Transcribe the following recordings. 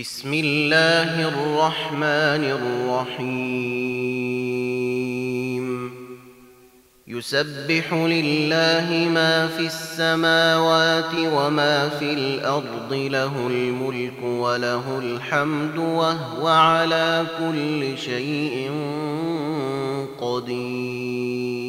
بسم الله الرحمن الرحيم. يسبح لله ما في السماوات وما في الأرض له الملك وله الحمد وهو على كل شيء قدير.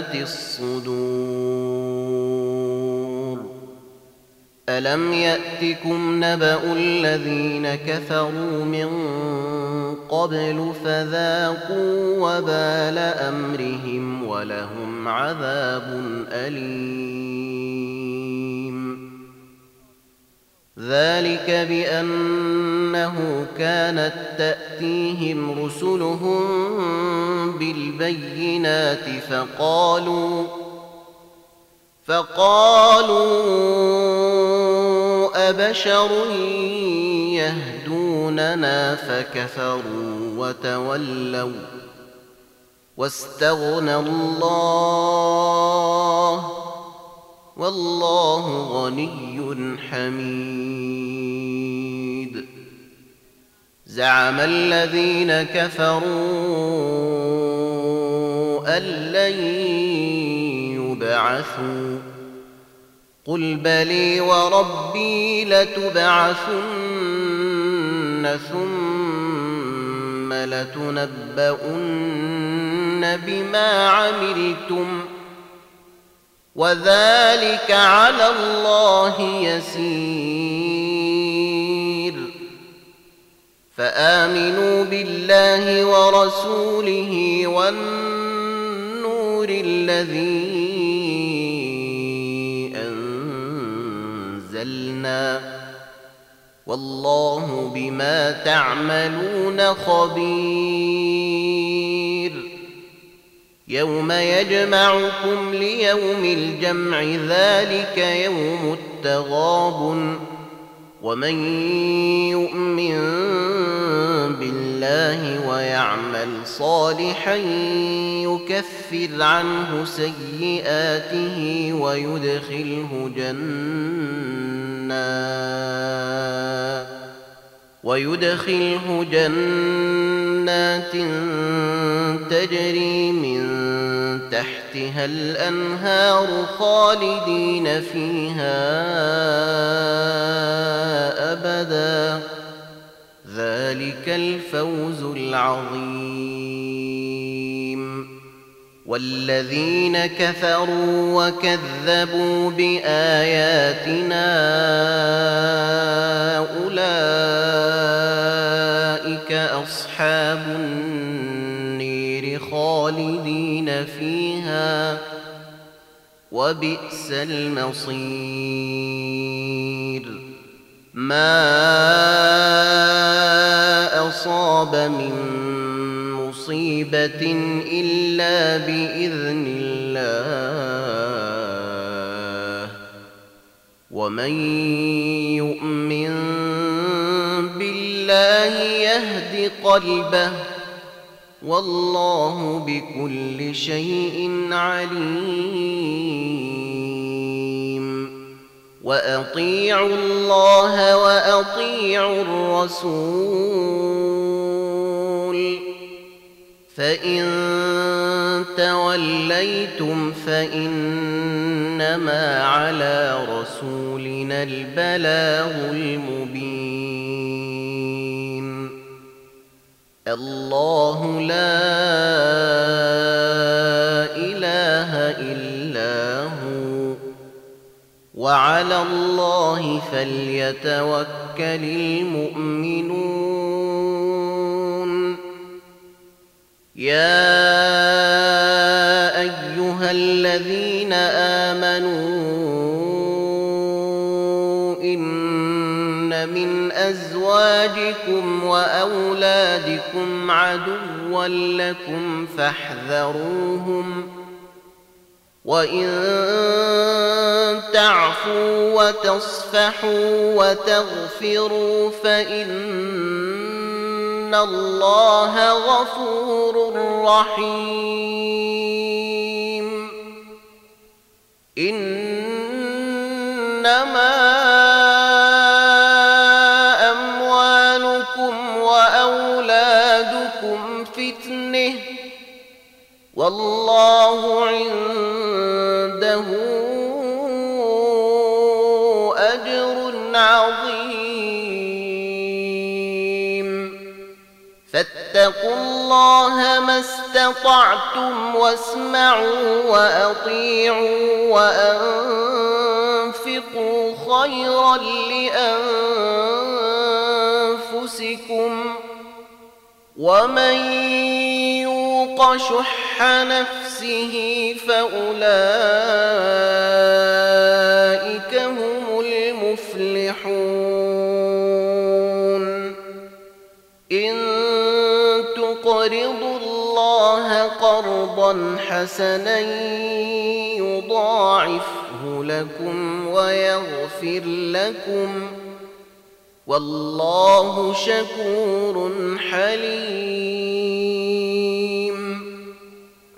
بذات الصدور. ألم يأتكم نبأ الذين كفروا من قبل فذاقوا وبال أمرهم ولهم عذاب أليم. ذلك بأنه كانت تأتيهم رسلهم بالبينات فقالوا فقالوا أبشر يهدوننا فكفروا وتولوا واستغنى الله والله غني حميد. زعم الذين كفروا أن لن يبعثوا. قل بلي وربي لتبعثن ثم لتنبؤن بما عملتم. وذلك على الله يسير. فآمنوا بالله ورسوله والنور الذي أنزلنا. والله بما تعملون خبير. يوم يجمعكم ليوم الجمع ذلك يوم التغاب ومن يؤمن بالله ويعمل صالحا يكفر عنه سيئاته ويدخله جنات ويدخله جنات تجري من تحتها الأنهار خالدين فيها أبدا. ذلك الفوز العظيم. والذين كفروا وكذبوا بآياتنا وبئس المصير. ما أصاب من مصيبة إلا بإذن الله. ومن يؤمن بالله يهد قلبه. والله بكل شيء عليم. وأطيعوا الله وأطيعوا الرسول. فإن توليتم فإنما على رسولنا البلاغ المبين. الله لا إله إلا هو. وعلى الله فليتوكل المؤمنون. يا أيها الذين آمنوا أزواجكم وأولادكم عدوا لكم فاحذروهم. وإن تعفوا وتصفحوا وتغفروا فإن الله غفور رحيم. إنما والله عنده أجر عظيم. فاتقوا الله ما استطعتم واسمعوا وأطيعوا وأنفقوا خيرا لأنفسكم. ومن يوق نفسه فأولئك هم المفلحون. إن تقرضوا الله قرضا حسنا يضاعفه لكم ويغفر لكم. والله شكور حليم.